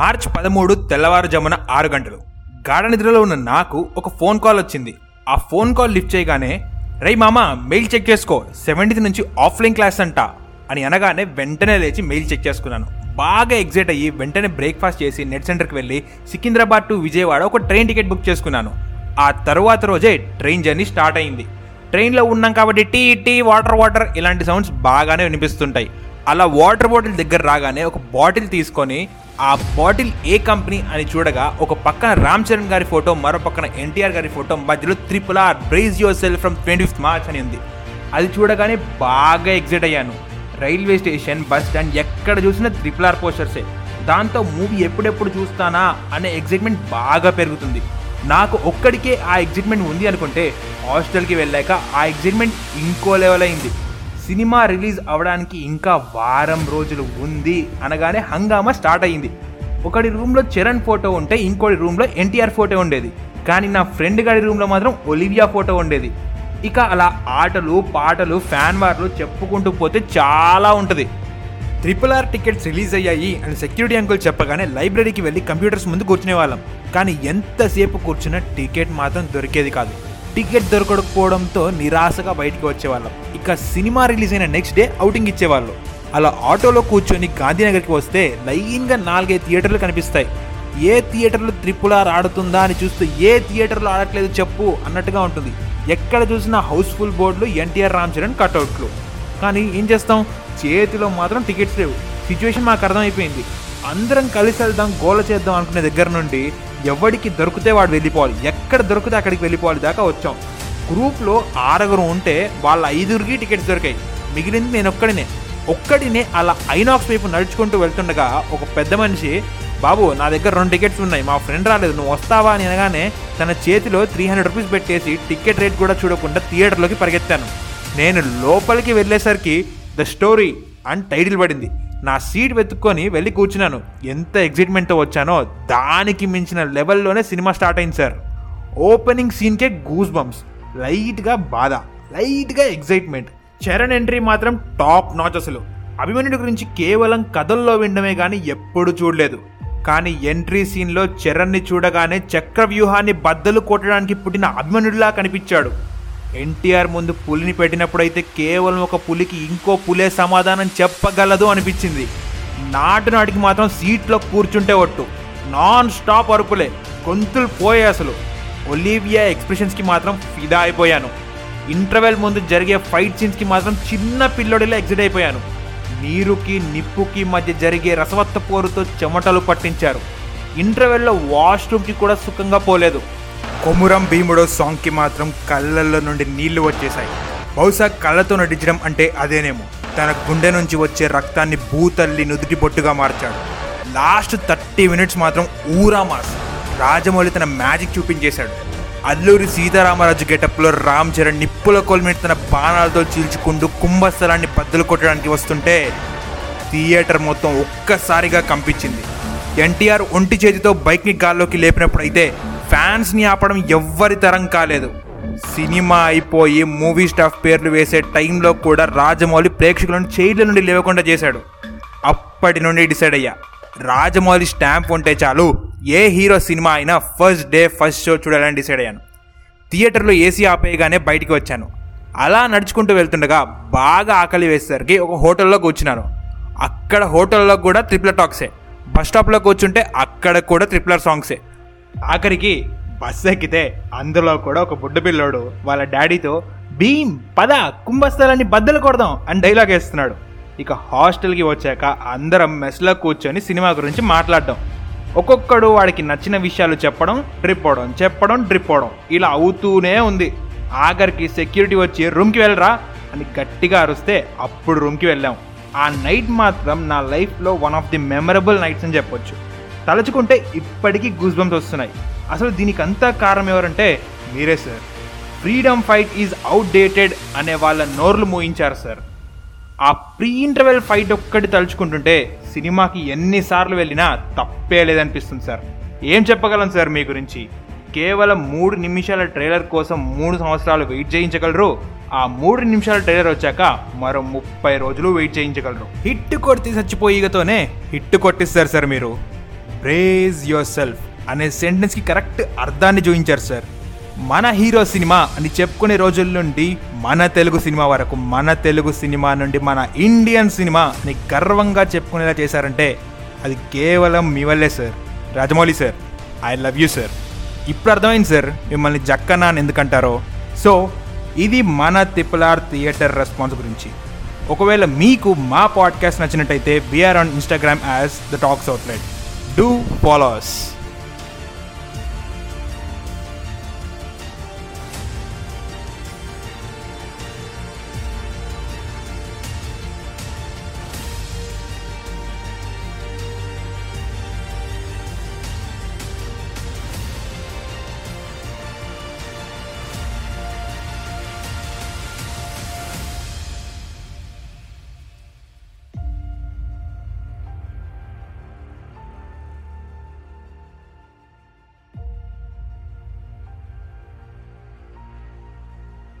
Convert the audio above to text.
March పదమూడు తెల్లవారుజామున ఆరు గంటలు. గాఢ నిద్రలో ఉన్న నాకు ఒక ఫోన్ కాల్ వచ్చింది. ఆ ఫోన్ కాల్ లిఫ్ట్ చేయగానే రై మామ మెయిల్ చెక్ చేసుకో. సెవెంటీత్ నుంచి ఆఫ్లైన్ క్లాస్ అంట అని అనగానే వెంటనే లేచి మెయిల్ చెక్ చేసుకున్నాను. బాగా ఎగ్జైట్ అయ్యి వెంటనే బ్రేక్ఫాస్ట్ చేసి నెట్ సెంటర్కి వెళ్ళి సికింద్రాబాద్ టు విజయవాడ ఒక ట్రైన్ టికెట్ బుక్ చేసుకున్నాను. ఆ తరువాత రోజే ట్రైన్ జర్నీ స్టార్ట్ అయింది. ట్రైన్లో ఉన్నాం కాబట్టి tea tea water water sounds sounds బాగానే వినిపిస్తుంటాయి. అలా వాటర్ బాటిల్ దగ్గర రాగానే ఒక బాటిల్ తీసుకొని ఆ బాటిల్ ఏ కంపెనీ అని చూడగా ఒక పక్కన రామ్ చరణ్ గారి ఫోటో మరో పక్కన ఎన్టీఆర్ గారి ఫోటో మధ్యలో triple R brace yourself from twenty fifth March అని ఉంది. అది చూడగానే బాగా ఎగ్జైట్ అయ్యాను. రైల్వే స్టేషన్ బస్ స్టాండ్ ఎక్కడ చూసినా త్రిపుల్ ఆర్ పోస్టర్సే దాంతో మూవీ ఎప్పుడెప్పుడు చూస్తానా అనే ఎగ్జైట్మెంట్ బాగా పెరుగుతుంది. నాకు ఒక్కడికే ఆ ఎగ్జైట్మెంట్ ఉంది అనుకుంటే హాస్టల్కి వెళ్ళాక ఆ ఎగ్జైట్మెంట్ ఇంకో లెవెల్ అయింది. సినిమా రిలీజ్ అవడానికి ఇంకా వారం రోజులు ఉంది అనగానే హంగామా స్టార్ట్ అయ్యింది. ఒకటి రూమ్లో చరణ్ ఫోటో ఉంటే ఇంకోటి రూమ్లో ఎన్టీఆర్ ఫోటో ఉండేది. కానీ నా ఫ్రెండ్ గారి రూమ్లో మాత్రం ఒలివియా ఫోటో ఉండేది. ఇక అలా ఆటలు పాటలు ఫ్యాన్ వార్లు చెప్పుకుంటూ పోతే చాలా ఉంటుంది. ట్రిపుల్ ఆర్ టికెట్స్ రిలీజ్ అయ్యాయి అని సెక్యూరిటీ అంకుల్ చెప్పగానే లైబ్రరీకి వెళ్ళి కంప్యూటర్స్ ముందు కూర్చునే వాళ్ళం కానీ ఎంతసేపు కూర్చున్నా టికెట్ మాత్రం దొరికేది కాదు. టికెట్ దొరకకపోవడంతో నిరాశగా బయటికి వచ్చేవాళ్ళం. ఇక సినిమా రిలీజ్ అయిన నెక్స్ట్ డే అవుటింగ్ ఇచ్చేవాళ్ళు. అలా ఆటోలో కూర్చొని గాంధీనగర్కి వస్తే లైన్గా నాలుగైదు థియేటర్లు కనిపిస్తాయి. ఏ థియేటర్లో త్రిపుల్ ఆర్ ఆడుతుందా అని చూస్తే ఏ థియేటర్లో ఆడట్లేదు చెప్పు అన్నట్టుగా ఉంటుంది. ఎక్కడ చూసినా హౌస్ఫుల్ బోర్డులు ఎన్టీఆర్ రామ్ చరణ్ కట్అవుట్లు. కానీ ఏం చేస్తాం? చేతిలో మాత్రం టికెట్స్ లేవు. సిచ్యువేషన్ మాకు అర్థమైపోయింది. అందరం కలిసి వెళ్దాం గోల చేద్దాం అనుకునే దగ్గర నుండి ఎవడికి దొరికితే వాడు వెళ్ళిపోవాలి. ఎక్కడ దొరికితే అక్కడికి వెళ్ళిపోవాలి దాకా వచ్చాం. గ్రూప్లో ఆరుగురు ఉంటే వాళ్ళ ఐదుగురికి టికెట్స్ దొరికాయి. మిగిలింది నేను ఒక్కడినే. ఒక్కడినే అలా ఐనాక్స్ వైపు నడుచుకుంటూ వెళ్తుండగా ఒక పెద్ద మనిషి బాబు నా దగ్గర రెండు టికెట్స్ ఉన్నాయి. మా ఫ్రెండ్ రాలేదు. నువ్వు వస్తావా? అని అనగానే తన చేతిలో త్రీ హండ్రెడ్ రూపీస్ పెట్టేసి టికెట్ రేట్ కూడా చూడకుండా థియేటర్లోకి పరిగెత్తాను. నేను లోపలికి వెళ్ళేసరికి ద స్టోరీ అని టైటిల్ పడింది. నా సీట్ వెతుక్కొని వెళ్ళి కూర్చున్నాను. ఎంత ఎగ్జైట్మెంట్తో వచ్చానో దానికి మించిన లెవెల్లోనే సినిమా స్టార్ట్ అయింది సార్. ఓపెనింగ్ సీన్కే గూస్ బంప్స్ లైట్గా బాధ లైట్గా ఎగ్జైట్మెంట్ చరణ్ ఎంట్రీ మాత్రం టాప్ నాచ్ అసలు. అభిమన్యుడి గురించి కేవలం కథల్లో వినడమే కానీ ఎప్పుడు చూడలేదు. కానీ ఎంట్రీ సీన్లో చరణ్ని చూడగానే చక్ర వ్యూహాన్ని బద్దలు కొట్టడానికి పుట్టిన అభిమన్యుడిలా కనిపించాడు. ఎన్టీఆర్ ముందు పులిని పెట్టినప్పుడైతే కేవలం ఒక పులికి ఇంకో పులే సమాధానం చెప్పగలదు అనిపించింది. నాటు నాటికి మాత్రం సీట్లో కూర్చుంటే ఒట్టు. నాన్ స్టాప్ అరుపులే. గొంతులు పోయే అసలు. ఒలీవియా ఎక్స్ప్రెషన్స్కి మాత్రం ఫిదా అయిపోయాను. ఇంటర్వెల్ ముందు జరిగే ఫైట్ సీన్స్కి మాత్రం చిన్న పిల్లోడిలా ఎగ్జిట్ అయిపోయాను. నీరుకి నిప్పుకి మధ్య జరిగే రసవత్త పోరుతో చెమటలు పట్టించారు. ఇంటర్వెల్లో వాష్రూమ్కి కూడా సుఖంగా పోలేదు. కొమురం భీముడో సాంగ్కి మాత్రం కళ్ళల్లో నుండి నీళ్ళు వచ్చేశాయి. బహుశా కళ్ళతో నటించడం అంటే అదేనేమో. తన గుండె నుంచి వచ్చే రక్తాన్ని భూతల్లి నుదుటి బొట్టుగా మార్చాడు. లాస్ట్ థర్టీ మినిట్స్ మాత్రం ఊరా మాస్. రాజమౌళి తన మ్యాజిక్ చూపించేశాడు. అల్లూరి సీతారామరాజు గెటప్లో రామ్ చరణ్ నిప్పుల కొలిమిని తన బాణాలతో చీల్చుకుంటూ కుంభస్థలాన్ని బద్దలు కొట్టడానికి వస్తుంటే థియేటర్ మొత్తం ఒక్కసారిగా కంపించింది. ఎన్టీఆర్ ఒంటి చేతితో బైక్ని గాల్లోకి లేపినప్పుడు అయితే ఫ్యాన్స్ని ఆపడం ఎవ్వరి తరం కాలేదు. సినిమా అయిపోయి మూవీ స్టాఫ్ పేర్లు వేసే టైంలో కూడా రాజమౌళి ప్రేక్షకులను చైర్ల నుండి లేవకుండా చేశాడు. అప్పటి నుండి డిసైడ్ అయ్యా. రాజమౌళి స్టాంప్ ఉంటే చాలు ఏ హీరో సినిమా అయినా ఫస్ట్ డే ఫస్ట్ షో చూడాలని డిసైడ్ అయ్యాను. థియేటర్లో ఏసీ ఆపేయగానే బయటికి వచ్చాను. అలా నడుచుకుంటూ వెళ్తుండగా బాగా ఆకలి వేసేసరికి ఒక హోటల్లో కూర్చున్నాను. అక్కడ హోటల్లో కూడా ట్రిపులర్ టాక్సే. బస్ స్టాప్లో కూర్చుంటే అక్కడ కూడా ట్రిపులర్ సాంగ్సే. ఆఖరికి బస్ ఎక్కితే అందులో కూడా ఒక బుడ్డ పిల్లోడు వాళ్ళ డాడీతో భీమ్ పద కుంభస్థలాన్ని బద్దలు కొడదాం అని డైలాగ్ వేస్తున్నాడు. ఇక హాస్టల్కి వచ్చాక అందరం మెస్లో కూర్చొని సినిమా గురించి మాట్లాడడం. ఒక్కొక్కడు వాడికి నచ్చిన విషయాలు చెప్పడం ట్రిప్ అవడం చెప్పడం ట్రిప్ అవడం ఇలా అవుతూనే ఉంది. ఆఖరికి సెక్యూరిటీ వచ్చి రూమ్కి వెళ్ళరా అని గట్టిగా అరుస్తే అప్పుడు రూమ్కి వెళ్ళాం. ఆ నైట్ మాత్రం నా లైఫ్లో one of the memorable nights అని చెప్పొచ్చు. తలుచుకుంటే ఇప్పటికీ గూస్ బంప్స్ వస్తున్నాయి. అసలు దీనికి అంతా కారణం ఎవరంటే మీరే sir freedom fight is outdated అనే వాళ్ళ నోర్లు మోయించారు సార్ ఆ ప్రీ ఇంటర్వెల్ ఫైట్ ఒక్కటి తలుచుకుంటుంటే సినిమాకి ఎన్నిసార్లు వెళ్ళినా తప్పే లేదనిపిస్తుంది సార్ ఏం చెప్పగలను సార్ మీ గురించి? కేవలం మూడు నిమిషాల ట్రైలర్ కోసం మూడు సంవత్సరాలు వెయిట్ చేయించగలరు. ఆ మూడు నిమిషాల ట్రైలర్ వచ్చాక మరో ముప్పై రోజులు వెయిట్ చేయించగలరు. హిట్ కొట్టి చచ్చిపోయిగతోనే హిట్ కొట్టిస్తారు సార్ మీరు. బ్రేజ్ యువర్ సెల్ఫ్ అనే సెంటెన్స్కి కరెక్ట్ అర్థాన్ని చూపించారు సార్ మన హీరో సినిమా అని చెప్పుకునే రోజుల నుండి మన తెలుగు సినిమా వరకు మన తెలుగు సినిమా నుండి మన ఇండియన్ సినిమా అని గర్వంగా చెప్పుకునేలా చేశారంటే అది కేవలం మీ వల్లే sir Rajamouli sir I love you sir ఇప్పుడు అర్థమైంది సార్ మిమ్మల్ని జక్కన అని ఎందుకంటారో? సో ఇది మన తిప్పలార్ థియేటర్ రెస్పాన్స్ గురించి. ఒకవేళ మీకు మా పాడ్కాస్ట్ నచ్చినట్టయితే we're on Instagram as the talks outlet do follows